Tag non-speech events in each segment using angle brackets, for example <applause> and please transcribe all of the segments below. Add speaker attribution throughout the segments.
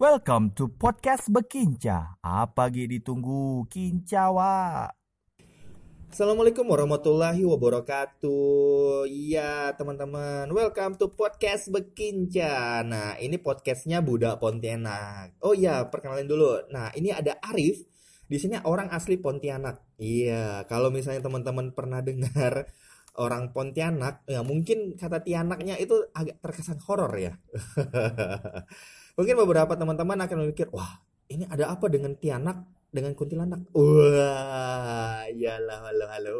Speaker 1: Welcome to podcast Bekinca. Apa lagi ditunggu? Kinca, Wak.
Speaker 2: Assalamualaikum warahmatullahi wabarakatuh. Iya teman-teman, welcome to podcast Bekinca. Nah ini podcastnya Budak Pontianak. Oh iya perkenalin dulu. Nah ini ada Arif. Di sini orang asli Pontianak. Iya kalau misalnya teman-teman pernah dengar <laughs> orang Pontianak, ya mungkin kata Tianaknya itu agak terkesan horor ya. <laughs> Mungkin beberapa teman-teman akan memikir, wah ini ada apa dengan Tianak dengan kuntilanak? Wah, iyalah, halo, halo.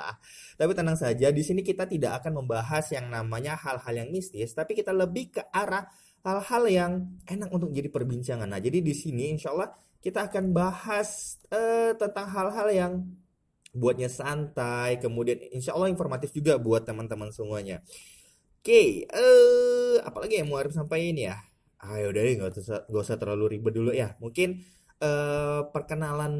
Speaker 2: <laughs> tapi tenang saja, di sini kita tidak akan membahas yang namanya hal-hal yang mistis, tapi kita lebih ke arah hal-hal yang enak untuk jadi perbincangan. Nah, jadi di sini insya Allah kita akan bahas uh, tentang hal-hal yang buatnya santai, kemudian insya Allah informatif juga buat teman-teman semuanya. Oke, okay, uh, apalagi yang mau harus sampaikan ya? Ayo deh nggak usah nggak usah terlalu ribet dulu ya mungkin uh, perkenalan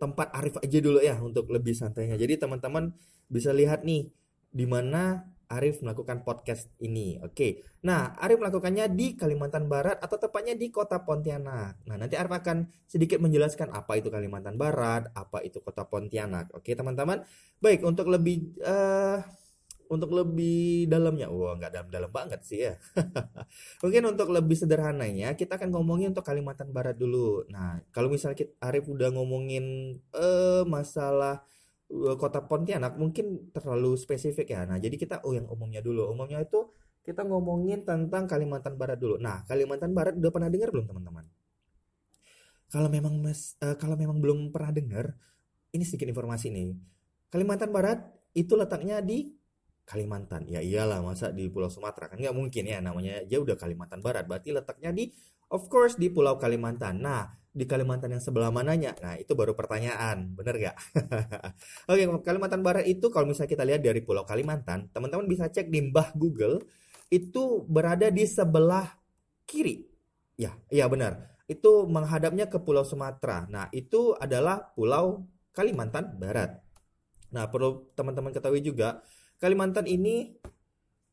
Speaker 2: tempat Arif aja dulu ya untuk lebih santainya jadi teman-teman bisa lihat nih di mana Arif melakukan podcast ini. Oke. Nah, Arif melakukannya di Kalimantan Barat atau tepatnya di Kota Pontianak. Nah, nanti Arif akan sedikit menjelaskan apa itu Kalimantan Barat, apa itu Kota Pontianak. Oke, teman-teman. Baik, untuk lebih uh, untuk lebih dalamnya, wah nggak dalam-dalam banget sih ya. <laughs> Mungkin untuk lebih sederhananya, kita akan ngomongin untuk Kalimantan Barat dulu. Nah, kalau misalnya kita, Arif udah ngomongin eh masalah uh, kota Pontianak, mungkin terlalu spesifik ya. Nah, jadi kita oh yang umumnya dulu. Umumnya itu kita ngomongin tentang Kalimantan Barat dulu. Nah, Kalimantan Barat udah pernah dengar belum teman-teman? Kalau memang mas, uh, kalau memang belum pernah dengar, ini sedikit informasi nih. Kalimantan Barat itu letaknya di Kalimantan. Ya iyalah masa di Pulau Sumatera kan nggak mungkin ya namanya aja udah Kalimantan Barat. Berarti letaknya di of course di Pulau Kalimantan. Nah, di Kalimantan yang sebelah mananya? Nah, itu baru pertanyaan. Bener gak? <laughs> Oke, Kalimantan Barat itu kalau misalnya kita lihat dari Pulau Kalimantan, teman-teman bisa cek di Mbah Google, itu berada di sebelah kiri. Ya, iya benar. Itu menghadapnya ke Pulau Sumatera. Nah, itu adalah Pulau Kalimantan Barat. Nah, perlu teman-teman ketahui juga, Kalimantan ini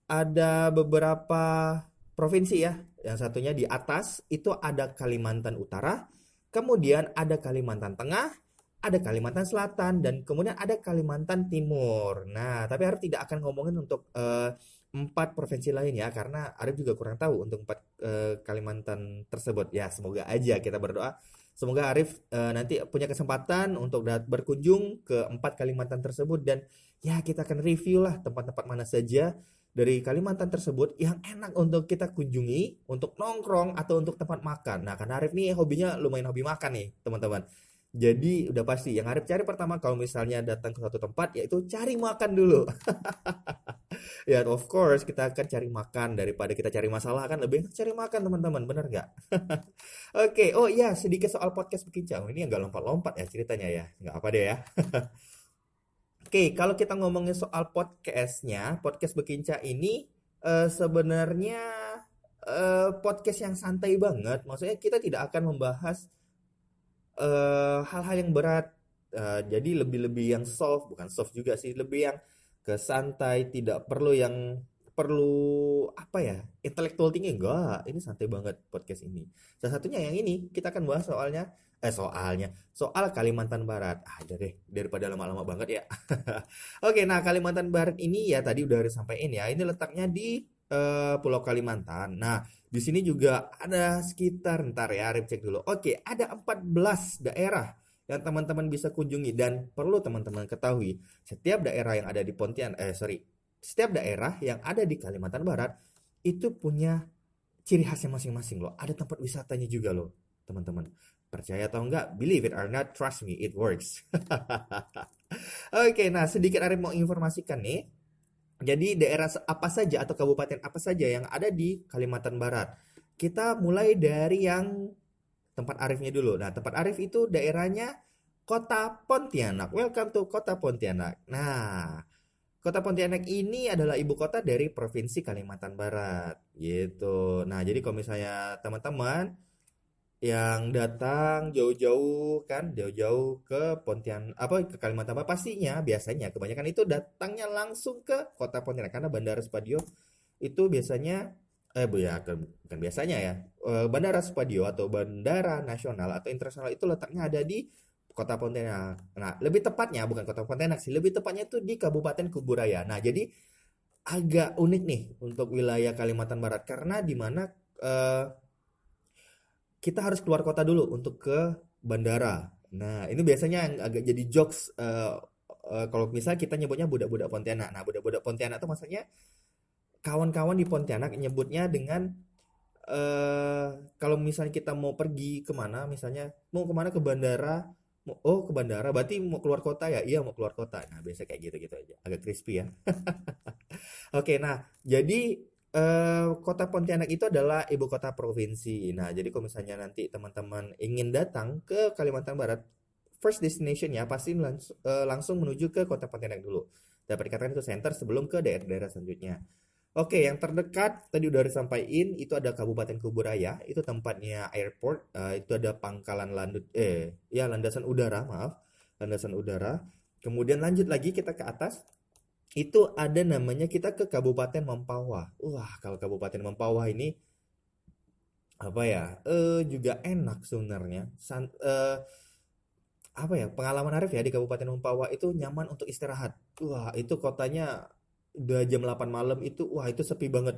Speaker 2: ada beberapa provinsi ya. Yang satunya di atas itu ada Kalimantan Utara, kemudian ada Kalimantan Tengah, ada Kalimantan Selatan dan kemudian ada Kalimantan Timur. Nah, tapi Arif tidak akan ngomongin untuk uh, empat provinsi lain ya karena Arif juga kurang tahu untuk empat uh, Kalimantan tersebut. Ya, semoga aja kita berdoa semoga Arif uh, nanti punya kesempatan untuk berkunjung ke empat Kalimantan tersebut dan ya kita akan review lah tempat-tempat mana saja dari Kalimantan tersebut yang enak untuk kita kunjungi untuk nongkrong atau untuk tempat makan. Nah, karena Arif nih hobinya lumayan hobi makan nih, teman-teman. Jadi udah pasti yang Arif cari pertama kalau misalnya datang ke suatu tempat yaitu cari makan dulu. <laughs> ya of course kita akan cari makan daripada kita cari masalah kan lebih cari makan teman-teman bener nggak? <laughs> Oke okay. oh iya sedikit soal podcast berkincang ini nggak lompat-lompat ya ceritanya ya nggak apa deh ya. <laughs> Oke, kalau kita ngomongin soal podcastnya, podcast Bekinca ini uh, sebenarnya uh, podcast yang santai banget. Maksudnya kita tidak akan membahas eh, hal-hal yang berat. Uh, jadi lebih-lebih yang soft, bukan soft juga sih, lebih yang ke santai, tidak perlu yang perlu apa ya intellectual tinggi enggak ini santai banget podcast ini. Salah satunya yang ini kita akan bahas soalnya eh soalnya soal Kalimantan Barat. Ah, deh daripada lama-lama banget ya. <laughs> Oke nah Kalimantan Barat ini ya tadi udah sampaikan ya ini letaknya di uh, Pulau Kalimantan. Nah di sini juga ada sekitar ntar ya Arif cek dulu. Oke ada 14 daerah yang teman-teman bisa kunjungi dan perlu teman-teman ketahui setiap daerah yang ada di Pontian eh sorry setiap daerah yang ada di Kalimantan Barat itu punya ciri khasnya masing-masing loh ada tempat wisatanya juga loh teman-teman Percaya atau enggak, believe it or not, trust me, it works. <laughs> Oke, okay, nah sedikit Arif mau informasikan nih. Jadi daerah apa saja atau kabupaten apa saja yang ada di Kalimantan Barat. Kita mulai dari yang tempat Arifnya dulu. Nah, tempat Arif itu daerahnya Kota Pontianak. Welcome to Kota Pontianak. Nah, Kota Pontianak ini adalah ibu kota dari Provinsi Kalimantan Barat, gitu. Nah, jadi kalau misalnya teman-teman yang datang jauh-jauh kan jauh-jauh ke Pontianak apa ke Kalimantan Barat pastinya biasanya kebanyakan itu datangnya langsung ke kota Pontianak karena Bandara Spadio itu biasanya eh bu ya bukan biasanya ya Bandara Spadio atau Bandara Nasional atau Internasional itu letaknya ada di Kota Pontianak. Nah, lebih tepatnya bukan Kota Pontianak sih, lebih tepatnya itu di Kabupaten Kuburaya. Nah, jadi agak unik nih untuk wilayah Kalimantan Barat karena di mana eh, kita harus keluar kota dulu untuk ke bandara. Nah, ini biasanya yang agak jadi jokes eh, eh, kalau misalnya kita nyebutnya budak-budak Pontianak. Nah, budak-budak Pontianak itu maksudnya kawan-kawan di Pontianak nyebutnya dengan eh kalau misalnya kita mau pergi ke mana, misalnya mau ke mana ke bandara, oh ke bandara, berarti mau keluar kota ya? Iya mau keluar kota. Nah biasa kayak gitu-gitu aja, agak crispy ya. <laughs> Oke, nah jadi eh, kota Pontianak itu adalah ibu kota provinsi. Nah jadi kalau misalnya nanti teman-teman ingin datang ke Kalimantan Barat, first destination ya pasti langs- eh, langsung menuju ke kota Pontianak dulu. Dapat dikatakan itu center sebelum ke daerah-daerah selanjutnya. Oke, yang terdekat tadi udah disampaikan itu ada Kabupaten Kuburaya, itu tempatnya airport, eh, itu ada pangkalan landut eh ya landasan udara, maaf, landasan udara. Kemudian lanjut lagi kita ke atas, itu ada namanya kita ke Kabupaten Mempawah. Wah, kalau Kabupaten Mempawah ini apa ya? Eh juga enak sebenarnya. San- eh, apa ya? Pengalaman Arif ya di Kabupaten Mempawah itu nyaman untuk istirahat. Wah, itu kotanya udah jam 8 malam itu wah itu sepi banget.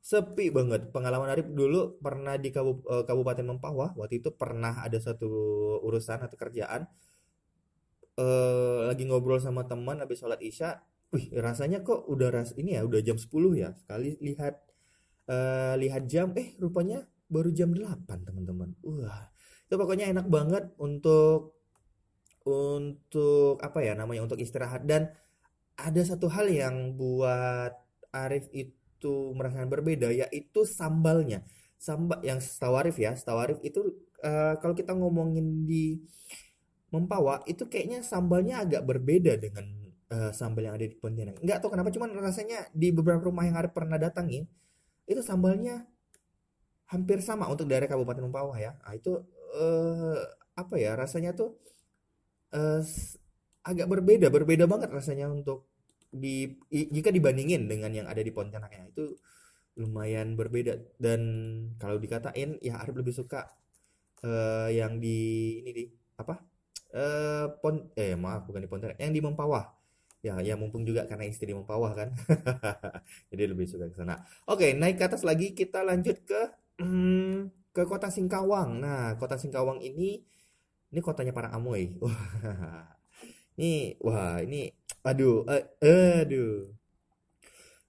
Speaker 2: Sepi banget. Pengalaman Arif dulu pernah di Kabu- eh, Kabupaten Mempawah, waktu itu pernah ada satu urusan atau kerjaan eh lagi ngobrol sama teman habis sholat Isya. Wih, rasanya kok udah ras ini ya, udah jam 10 ya. Sekali lihat eh lihat jam, eh rupanya baru jam 8, teman-teman. Wah, itu pokoknya enak banget untuk untuk apa ya namanya untuk istirahat dan ada satu hal yang buat Arif itu merasakan berbeda yaitu sambalnya. Sambal yang setahu Arif ya, setahu Arif itu eh, kalau kita ngomongin di Mempawah itu kayaknya sambalnya agak berbeda dengan eh, sambal yang ada di Pontianak. Nggak tahu kenapa, cuman rasanya di beberapa rumah yang Arif pernah datangi itu sambalnya hampir sama untuk daerah Kabupaten Mempawah ya. Nah, itu eh, apa ya rasanya tuh s- agak berbeda, berbeda banget rasanya untuk di jika dibandingin dengan yang ada di Pontianak ya. Itu lumayan berbeda dan kalau dikatain ya Arif lebih suka eh, yang di ini di apa? Eh pon eh maaf bukan di Pontianak, yang di Mempawah. Ya, ya mumpung juga karena istri di Mempawah kan. <laughs> Jadi lebih suka ke sana. Oke, naik ke atas lagi kita lanjut ke hmm, ke kota Singkawang. Nah, kota Singkawang ini ini kotanya para Amoy. <laughs> Wah. Ini wah, ini aduh, eh, aduh.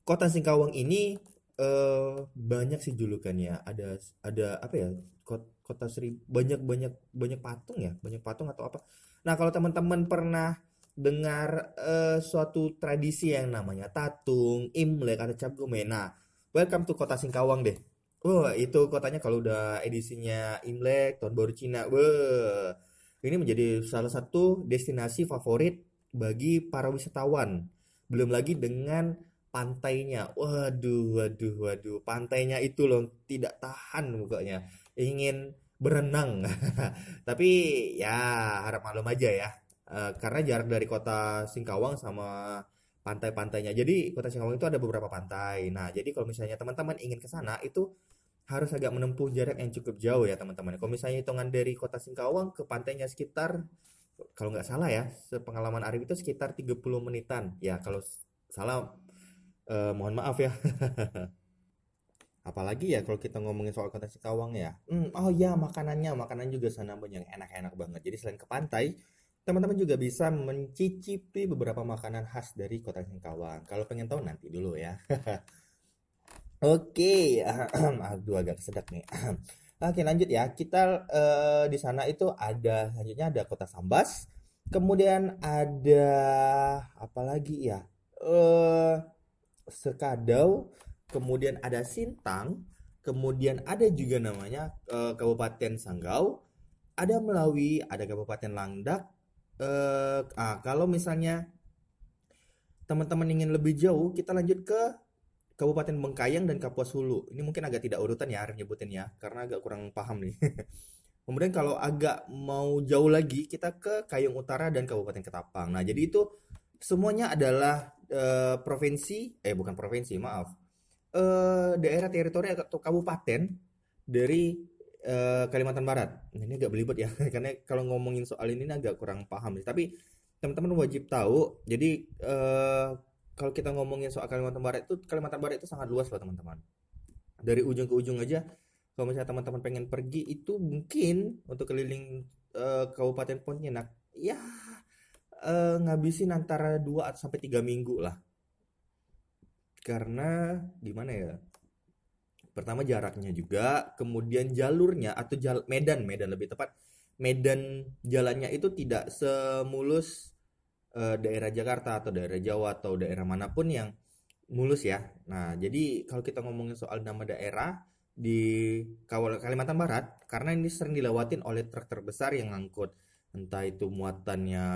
Speaker 2: Kota Singkawang ini eh banyak sih julukannya. Ada ada apa ya? Kot- Kota Seri banyak banyak banyak patung ya, banyak patung atau apa. Nah, kalau teman-teman pernah dengar eh, suatu tradisi yang namanya tatung, Imlek atau Cap Gome. Nah, welcome to Kota Singkawang deh. Wah, itu kotanya kalau udah edisinya Imlek, Tahun Baru Cina. Wah, ini menjadi salah satu destinasi favorit bagi para wisatawan. Belum lagi dengan pantainya. Waduh, waduh, waduh. Pantainya itu loh tidak tahan mukanya. Ingin berenang. <laughs> Tapi ya harap maklum aja ya. Eh, karena jarak dari kota Singkawang sama pantai-pantainya. Jadi kota Singkawang itu ada beberapa pantai. Nah, jadi kalau misalnya teman-teman ingin ke sana itu harus agak menempuh jarak yang cukup jauh ya teman-teman. Kalau misalnya hitungan dari kota Singkawang ke pantainya sekitar kalau nggak salah ya, sepengalaman Arif itu sekitar 30 menitan. Ya, kalau salah eh, mohon maaf ya. <laughs> Apalagi ya kalau kita ngomongin soal kota Singkawang ya. Hmm, oh ya makanannya, makanan juga sana banyak enak-enak banget. Jadi selain ke pantai, teman-teman juga bisa mencicipi beberapa makanan khas dari kota Singkawang. Kalau pengen tahu nanti dulu ya. <laughs> Oke, <clears throat> aduh agak kesedak nih. <clears throat> Oke, lanjut ya. Kita eh, di sana itu ada selanjutnya ada kota Sambas, kemudian ada apa lagi ya? Eh Sekadau, kemudian ada Sintang, kemudian ada juga namanya eh, Kabupaten Sanggau, ada Melawi, ada Kabupaten Langdak. Eh, ah, kalau misalnya teman-teman ingin lebih jauh, kita lanjut ke Kabupaten Bengkayang dan Kapuas Hulu. Ini mungkin agak tidak urutan ya Arif nyebutin ya, karena agak kurang paham nih. <laughs> Kemudian kalau agak mau jauh lagi, kita ke Kayong Utara dan Kabupaten Ketapang. Nah, jadi itu semuanya adalah eh, provinsi, eh bukan provinsi, maaf. eh, daerah teritori atau kabupaten dari eh, Kalimantan Barat. Nah, ini agak belibet ya, <laughs> karena kalau ngomongin soal ini agak kurang paham. Tapi teman-teman wajib tahu. Jadi eh, kalau kita ngomongin soal Kalimantan Barat itu Kalimantan Barat itu sangat luas loh teman-teman. Dari ujung ke ujung aja. Kalau misalnya teman-teman pengen pergi itu mungkin untuk keliling eh, Kabupaten Pontianak, ya eh, ngabisin antara 2 atau sampai 3 minggu lah. Karena gimana ya? Pertama jaraknya juga, kemudian jalurnya atau jal medan, medan lebih tepat. Medan jalannya itu tidak semulus eh, daerah Jakarta atau daerah Jawa atau daerah mana pun yang mulus ya. Nah, jadi kalau kita ngomongin soal nama daerah di Kalimantan Barat, karena ini sering dilewatin oleh truk terbesar yang ngangkut entah itu muatannya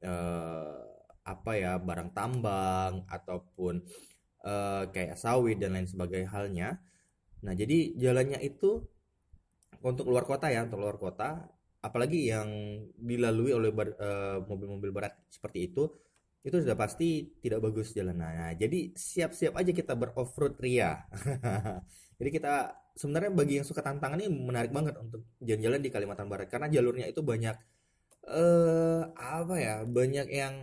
Speaker 2: eh, apa ya barang tambang ataupun eh, kayak sawit dan lain sebagainya halnya. Nah, jadi jalannya itu untuk luar kota ya, untuk luar kota, apalagi yang dilalui oleh bar- eh, mobil-mobil berat seperti itu, itu sudah pasti tidak bagus jalan. Nah, jadi siap-siap aja kita beroff-road Ria. <laughs> Jadi kita sebenarnya bagi yang suka tantangan ini menarik banget untuk jalan-jalan di Kalimantan Barat karena jalurnya itu banyak eh apa ya, banyak yang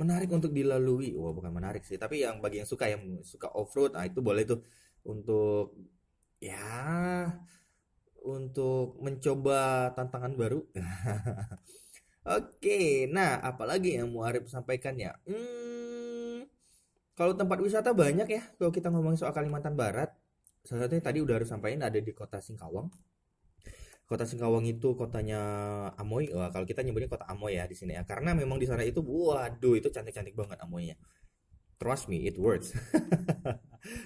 Speaker 2: menarik untuk dilalui. Wah, bukan menarik sih, tapi yang bagi yang suka yang suka off-road, nah itu boleh tuh untuk ya untuk mencoba tantangan baru. <laughs> Oke, nah apalagi yang mau Arif sampaikan ya? Hmm, kalau tempat wisata banyak ya. Kalau kita ngomongin soal Kalimantan Barat, salah satunya tadi udah harus sampaikan ada di Kota Singkawang. Kota Singkawang itu kotanya Amoy. Wah, kalau kita nyebutnya Kota Amoy ya di sini ya. Karena memang di sana itu, waduh, itu cantik-cantik banget Amoynya. Trust me, it works. <laughs>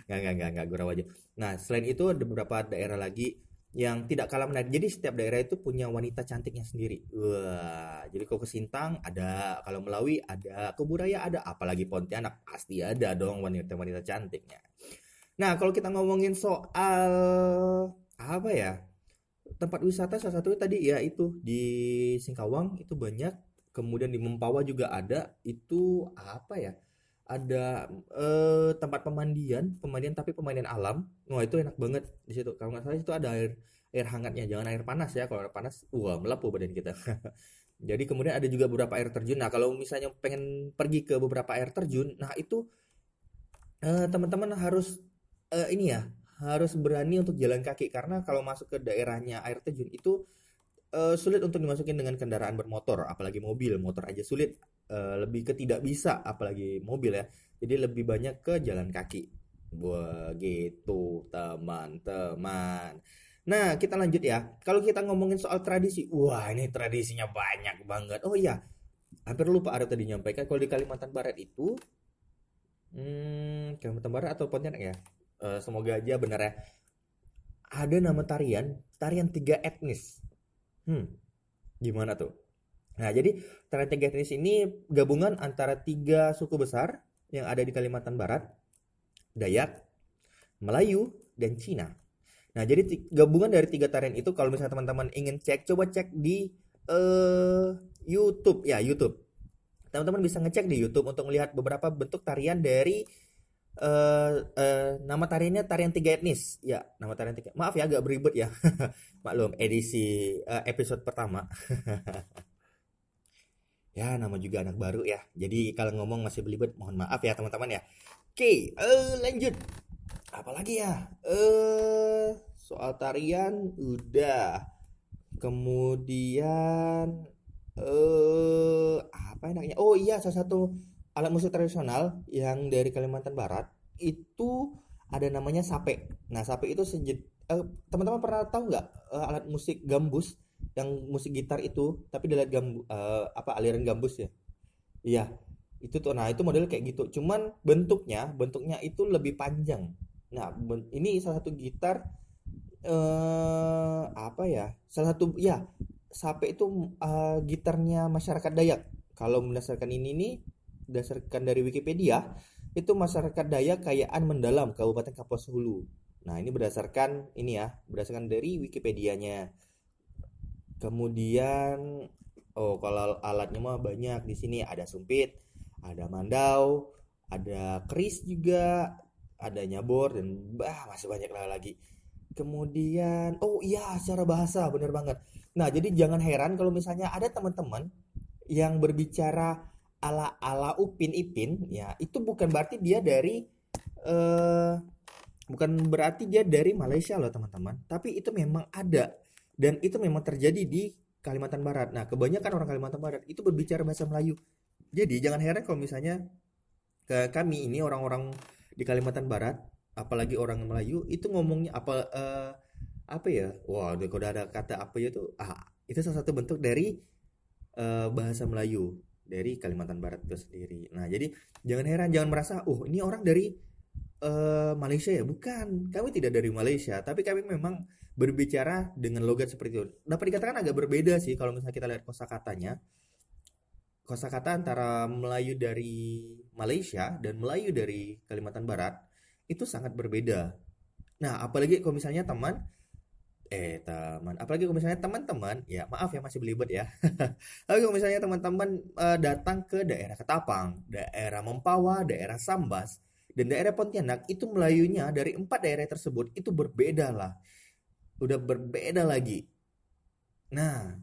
Speaker 2: Nggak, nggak, nggak, nggak, gurau aja. Nah, selain itu ada beberapa daerah lagi yang tidak kalah menarik. Jadi setiap daerah itu punya wanita cantiknya sendiri. Wah, jadi kalau ke Sintang ada, kalau Melawi ada, ke Buraya ada, apalagi Pontianak pasti ada dong wanita-wanita cantiknya. Nah, kalau kita ngomongin soal apa ya? Tempat wisata salah satunya tadi ya itu di Singkawang itu banyak, kemudian di Mempawah juga ada. Itu apa ya? Ada eh, tempat pemandian, pemandian tapi pemandian alam. Wah, itu enak banget di situ. Kalau nggak salah itu ada air air hangatnya, jangan air panas ya. Kalau air panas, wah melepuh badan kita. <laughs> Jadi kemudian ada juga beberapa air terjun. Nah, kalau misalnya pengen pergi ke beberapa air terjun, nah itu eh, teman-teman harus eh, ini ya, harus berani untuk jalan kaki karena kalau masuk ke daerahnya air terjun itu eh, sulit untuk dimasukin dengan kendaraan bermotor, apalagi mobil. Motor aja sulit, eh, lebih ke tidak bisa, apalagi mobil ya. Jadi lebih banyak ke jalan kaki. Wah, gitu, teman-teman. Nah, kita lanjut ya. Kalau kita ngomongin soal tradisi, wah ini tradisinya banyak banget. Oh iya, hampir lupa ada tadi nyampaikan kalau di Kalimantan Barat itu, hmm, Kalimantan Barat atau Pontianak ya? Eh, semoga aja benar ya. Ada nama tarian, tarian tiga etnis. Hmm, gimana tuh? Nah, jadi tarian tiga etnis ini gabungan antara tiga suku besar yang ada di Kalimantan Barat, Dayak, Melayu, dan Cina. Nah, jadi gabungan dari tiga tarian itu kalau misalnya teman-teman ingin cek, coba cek di eh, YouTube ya, YouTube. Teman-teman bisa ngecek di YouTube untuk melihat beberapa bentuk tarian dari eh eh, nama tariannya tarian tiga etnis. Ya, nama tarian tiga. Maaf ya agak beribet ya. <laughs> Maklum, edisi eh, episode pertama. <laughs> Ya, nama juga anak baru ya. Jadi kalau ngomong masih belibet, mohon maaf ya teman-teman ya. Oke, eh, lanjut. Apalagi ya? Eh, soal tarian udah. Kemudian eh apa enaknya? Oh iya, salah satu alat musik tradisional yang dari Kalimantan Barat itu ada namanya sape. Nah, sape itu sejed eh, teman-teman pernah tahu nggak eh, alat musik gambus yang musik gitar itu tapi dilihat gambu eh, apa aliran gambus ya? Iya, itu tuh. Nah, itu model kayak gitu. Cuman bentuknya, bentuknya itu lebih panjang. Nah, ini salah satu gitar eh apa ya? Salah satu ya, sape itu eh, gitarnya masyarakat Dayak. Kalau berdasarkan ini nih, berdasarkan dari Wikipedia, itu masyarakat Dayak Kayaan Mendalam, Kabupaten Kapuas Hulu. Nah, ini berdasarkan ini ya, berdasarkan dari Wikipedianya. Kemudian, oh kalau alatnya mah banyak. Di sini ada sumpit, ada mandau, ada keris juga, ada nyabor dan bah masih banyak lagi. Kemudian oh iya secara bahasa bener banget. Nah jadi jangan heran kalau misalnya ada teman-teman yang berbicara ala ala upin ipin ya itu bukan berarti dia dari eh bukan berarti dia dari Malaysia loh teman-teman. Tapi itu memang ada dan itu memang terjadi di Kalimantan Barat. Nah kebanyakan orang Kalimantan Barat itu berbicara bahasa Melayu. Jadi jangan heran kalau misalnya ke kami ini orang-orang di Kalimantan Barat apalagi orang Melayu itu ngomongnya apa uh, apa ya? Wah udah udah ada kata apa ya tuh ah itu salah satu bentuk dari uh, bahasa Melayu dari Kalimantan Barat itu sendiri. Nah jadi jangan heran jangan merasa oh ini orang dari uh, Malaysia ya? Bukan. Kami tidak dari Malaysia tapi kami memang berbicara dengan logat seperti itu dapat dikatakan agak berbeda sih kalau misalnya kita lihat kosakatanya kosakata antara Melayu dari Malaysia dan Melayu dari Kalimantan Barat itu sangat berbeda. Nah, apalagi kalau misalnya teman eh teman, apalagi kalau misalnya teman-teman, ya maaf ya masih belibet ya. <laughs> Tapi kalau misalnya teman-teman uh, datang ke daerah Ketapang, daerah Mempawa, daerah Sambas, dan daerah Pontianak itu Melayunya dari empat daerah tersebut itu berbeda lah. Udah berbeda lagi. Nah,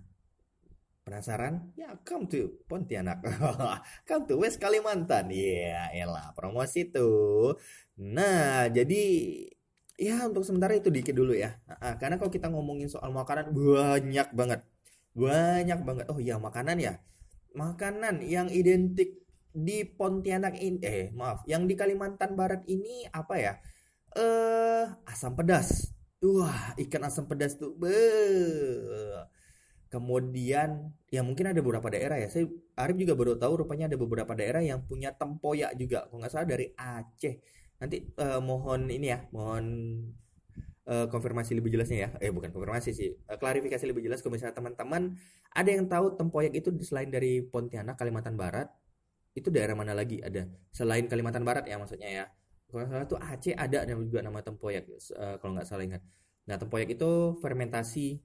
Speaker 2: penasaran? Ya, come to Pontianak. <laughs> come to West Kalimantan. Iya, yeah, elah promosi tuh. Nah, jadi ya untuk sementara itu dikit dulu ya. Nah, karena kalau kita ngomongin soal makanan banyak banget. Banyak banget. Oh iya, makanan ya. Makanan yang identik di Pontianak ini eh maaf, yang di Kalimantan Barat ini apa ya? Eh, asam pedas. Wah, ikan asam pedas tuh. Be. Kemudian ya mungkin ada beberapa daerah ya. Saya Arif juga baru tahu rupanya ada beberapa daerah yang punya tempoyak juga. Kalau nggak salah dari Aceh nanti uh, mohon ini ya mohon uh, konfirmasi lebih jelasnya ya eh bukan konfirmasi sih uh, klarifikasi lebih jelas kalau misalnya teman-teman ada yang tahu tempoyak itu selain dari Pontianak Kalimantan Barat itu daerah mana lagi ada selain Kalimantan Barat ya maksudnya ya kalau salah itu Aceh ada juga nama tempoyak uh, kalau nggak salah ingat. Nah tempoyak itu fermentasi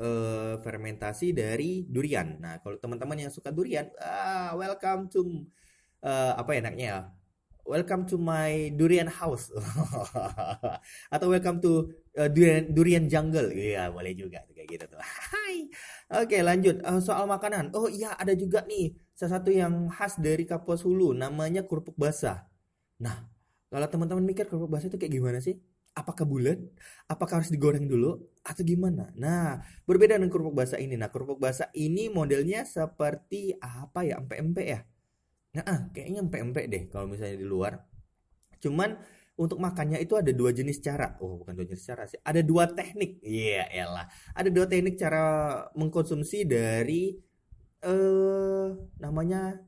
Speaker 2: uh, fermentasi dari durian. Nah kalau teman-teman yang suka durian ah welcome to uh, apa enaknya ya? Welcome to my durian house. <laughs> Atau welcome to uh, durian durian jungle. Iya boleh juga kayak gitu tuh. <laughs> Hai. Oke lanjut. Uh, soal makanan. Oh iya ada juga nih. Salah satu yang khas dari Kapuas Hulu namanya kerupuk basah. Nah kalau teman-teman mikir kerupuk basah itu kayak gimana sih apakah bulat apakah harus digoreng dulu atau gimana nah berbeda dengan kerupuk basah ini nah kerupuk basah ini modelnya seperti apa ya empek-empek ya Nah, ah, kayaknya empek-empek deh kalau misalnya di luar. Cuman untuk makannya itu ada dua jenis cara. Oh, bukan dua jenis cara sih. Ada dua teknik. Iya, yeah, elah. Ada dua teknik cara mengkonsumsi dari eh uh, namanya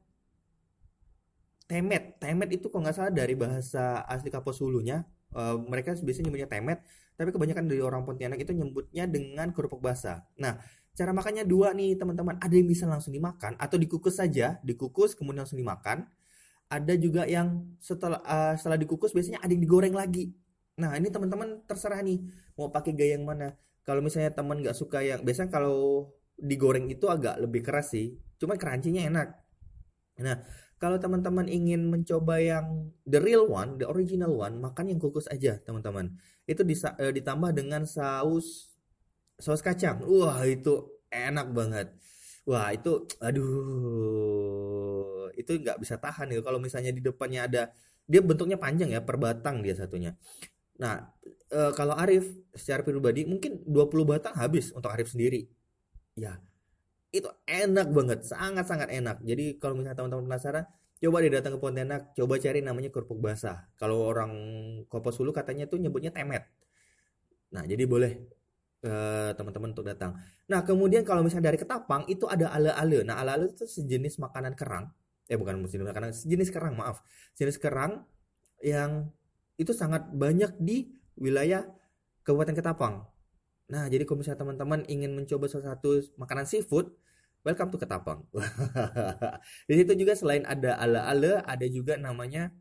Speaker 2: temet. Temet itu kalau nggak salah dari bahasa asli Kapos Hulunya. Uh, mereka biasanya nyebutnya temet, tapi kebanyakan dari orang Pontianak itu nyebutnya dengan kerupuk basah. Nah, Cara makannya dua nih teman-teman. Ada yang bisa langsung dimakan atau dikukus saja, dikukus kemudian langsung dimakan. Ada juga yang setelah uh, setelah dikukus biasanya ada yang digoreng lagi. Nah ini teman-teman terserah nih mau pakai gaya yang mana. Kalau misalnya teman nggak suka yang biasanya kalau digoreng itu agak lebih keras sih. Cuma crunchy enak. Nah kalau teman-teman ingin mencoba yang the real one, the original one, makan yang kukus aja teman-teman. Itu uh, ditambah dengan saus saus kacang. Wah itu enak banget. Wah itu aduh itu nggak bisa tahan ya kalau misalnya di depannya ada dia bentuknya panjang ya per batang dia satunya. Nah e, kalau Arif secara pribadi mungkin 20 batang habis untuk Arif sendiri. Ya itu enak banget sangat sangat enak jadi kalau misalnya teman-teman penasaran coba dia datang ke Pontianak coba cari namanya kerupuk basah kalau orang Kopo Sulu katanya tuh nyebutnya temet nah jadi boleh teman-teman untuk datang. Nah, kemudian kalau misalnya dari Ketapang itu ada ale-ale. Nah, ale-ale itu sejenis makanan kerang. Eh bukan sejenis makanan, sejenis kerang, maaf. Sejenis kerang yang itu sangat banyak di wilayah Kabupaten Ketapang. Nah, jadi kalau misalnya teman-teman ingin mencoba salah satu makanan seafood, welcome to Ketapang. <laughs> di situ juga selain ada ale-ale, ada juga namanya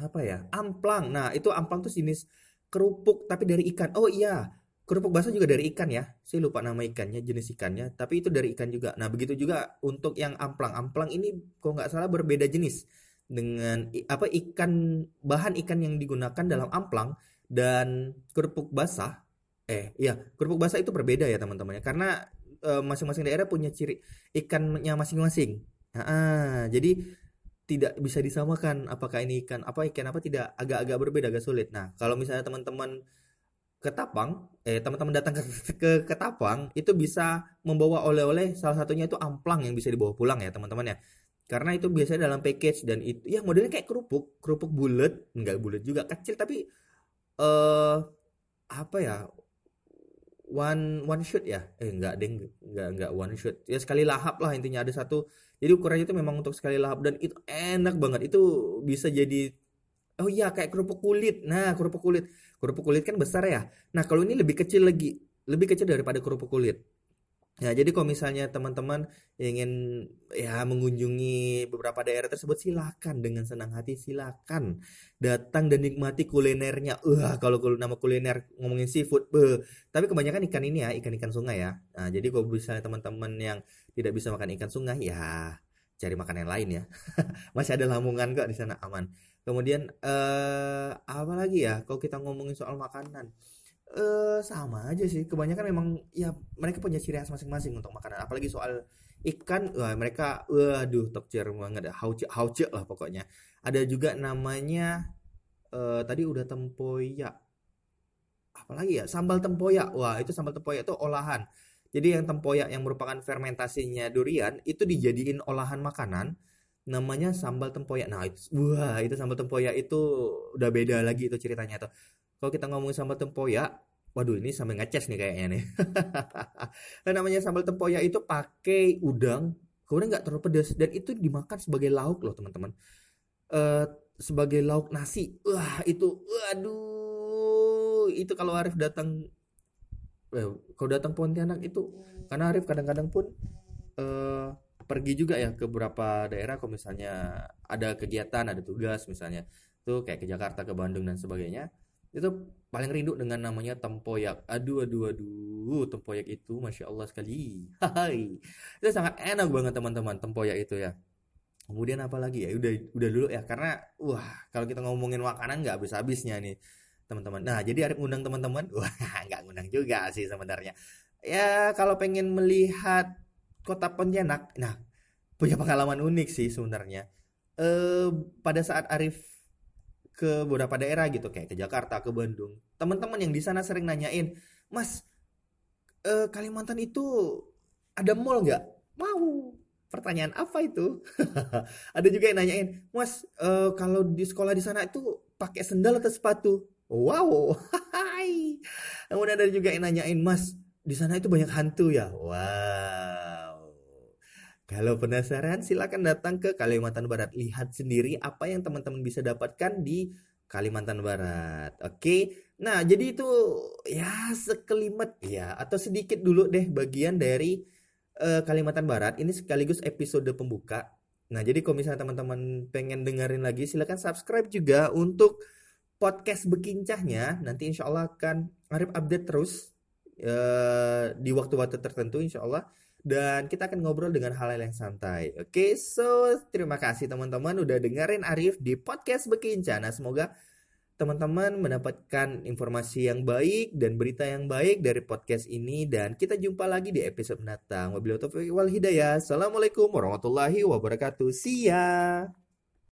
Speaker 2: apa ya? Amplang. Nah, itu amplang tuh jenis kerupuk tapi dari ikan. Oh iya, Kerupuk basah juga dari ikan ya. Saya lupa nama ikannya, jenis ikannya. Tapi itu dari ikan juga. Nah begitu juga untuk yang amplang. Amplang ini kalau nggak salah berbeda jenis. dengan apa ikan bahan ikan yang digunakan dalam amplang dan kerupuk basah eh iya kerupuk basah itu berbeda ya teman-teman ya karena eh, masing-masing daerah punya ciri ikannya masing-masing. Nah, jadi tidak bisa disamakan apakah ini ikan apa ikan apa tidak agak-agak berbeda agak sulit. Nah kalau misalnya teman-teman ke Tapang eh teman-teman datang ke, ke Ketapang itu bisa membawa oleh-oleh salah satunya itu amplang yang bisa dibawa pulang ya teman-teman ya. Karena itu biasanya dalam package dan itu ya modelnya kayak kerupuk kerupuk bulat nggak bulat juga kecil tapi eh uh, apa ya one one shoot ya? Eh nggak deng nggak nggak one shoot. Ya sekali lahap lah intinya ada satu. Jadi ukurannya itu memang untuk sekali lahap dan itu enak banget. Itu bisa jadi oh iya kayak kerupuk kulit. Nah kerupuk kulit. Kerupuk kulit kan besar ya. Nah kalau ini lebih kecil lagi. Lebih kecil daripada kerupuk kulit Ya, jadi kalau misalnya teman-teman ingin ya mengunjungi beberapa daerah tersebut silakan dengan senang hati silakan datang dan nikmati kulinernya. Wah, kalau kalau nama kuliner ngomongin seafood, beuh. Tapi kebanyakan ikan ini ya, ikan-ikan sungai ya. Nah, jadi kalau misalnya teman-teman yang tidak bisa makan ikan sungai ya cari makan yang lain ya. <laughs> Masih ada lamungan kok di sana aman. Kemudian eh apa lagi ya kalau kita ngomongin soal makanan eh sama aja sih. Kebanyakan memang ya mereka punya ciri khas masing-masing untuk makanan. Apalagi soal ikan, wah mereka waduh top tier banget. Hauce hauce lah pokoknya. Ada juga namanya eh tadi udah tempoyak. Apalagi ya? Sambal tempoyak. Wah, itu sambal tempoyak itu olahan. Jadi yang tempoyak yang merupakan fermentasinya durian itu dijadiin olahan makanan namanya sambal tempoyak. Nah, itu, wah, itu sambal tempoyak itu udah beda lagi itu ceritanya tuh kalau kita ngomongin sambal tempoyak waduh ini sampai ngeces nih kayaknya nih. <laughs> Nah, namanya sambal tempoyak itu pakai udang kemudian nggak terlalu pedas dan itu dimakan sebagai lauk loh teman-teman. Uh, sebagai lauk nasi. Wah itu waduh itu kalau Arif datang eh, kalau datang Pontianak itu karena Arif kadang-kadang pun uh, pergi juga ya ke beberapa daerah kalau misalnya ada kegiatan ada tugas misalnya. Tuh kayak ke Jakarta ke Bandung dan sebagainya itu paling rindu dengan namanya tempoyak. Aduh aduh aduh tempoyak itu masya Allah sekali. Hai. Itu sangat enak banget teman-teman tempoyak itu ya. Kemudian apa lagi ya? Udah udah dulu ya karena wah kalau kita ngomongin makanan nggak habis habisnya nih teman-teman. Nah jadi Arif ngundang teman-teman? <laughs> Wah nggak ngundang juga sih sebenarnya. Ya kalau pengen melihat kota Pontianak nah punya pengalaman unik sih sebenarnya. Eh pada saat Arif ke beberapa daerah gitu kayak ke Jakarta, ke Bandung. Teman-teman yang di sana sering nanyain, "Mas, eh, Kalimantan itu ada mall nggak?" Mau. Pertanyaan apa itu? <laughs> ada juga yang nanyain, "Mas, eh, kalau di sekolah di sana itu pakai sendal atau sepatu?" Wow. <laughs> Kemudian ada juga yang nanyain, "Mas, di sana itu banyak hantu ya?" Wow. Kalau penasaran, silakan datang ke Kalimantan Barat. Lihat sendiri apa yang teman-teman bisa dapatkan di Kalimantan Barat. Oke. Nah, jadi itu ya sekelimat ya atau sedikit dulu deh bagian dari uh, Kalimantan Barat. Ini sekaligus episode pembuka. Nah, jadi kalau misalnya teman-teman pengen dengerin lagi, silakan subscribe juga untuk podcast bekincahnya. Nanti insya Allah akan Arif update terus uh, di waktu-waktu tertentu insya Allah dan kita akan ngobrol dengan hal-hal yang santai. Oke, okay, so terima kasih teman-teman udah dengerin Arif di podcast Bekincana. Semoga teman-teman mendapatkan informasi yang baik dan berita yang baik dari podcast ini dan kita jumpa lagi di episode mendatang. Wabillahi taufiq wal hidayah. Assalamualaikum warahmatullahi wabarakatuh. See ya.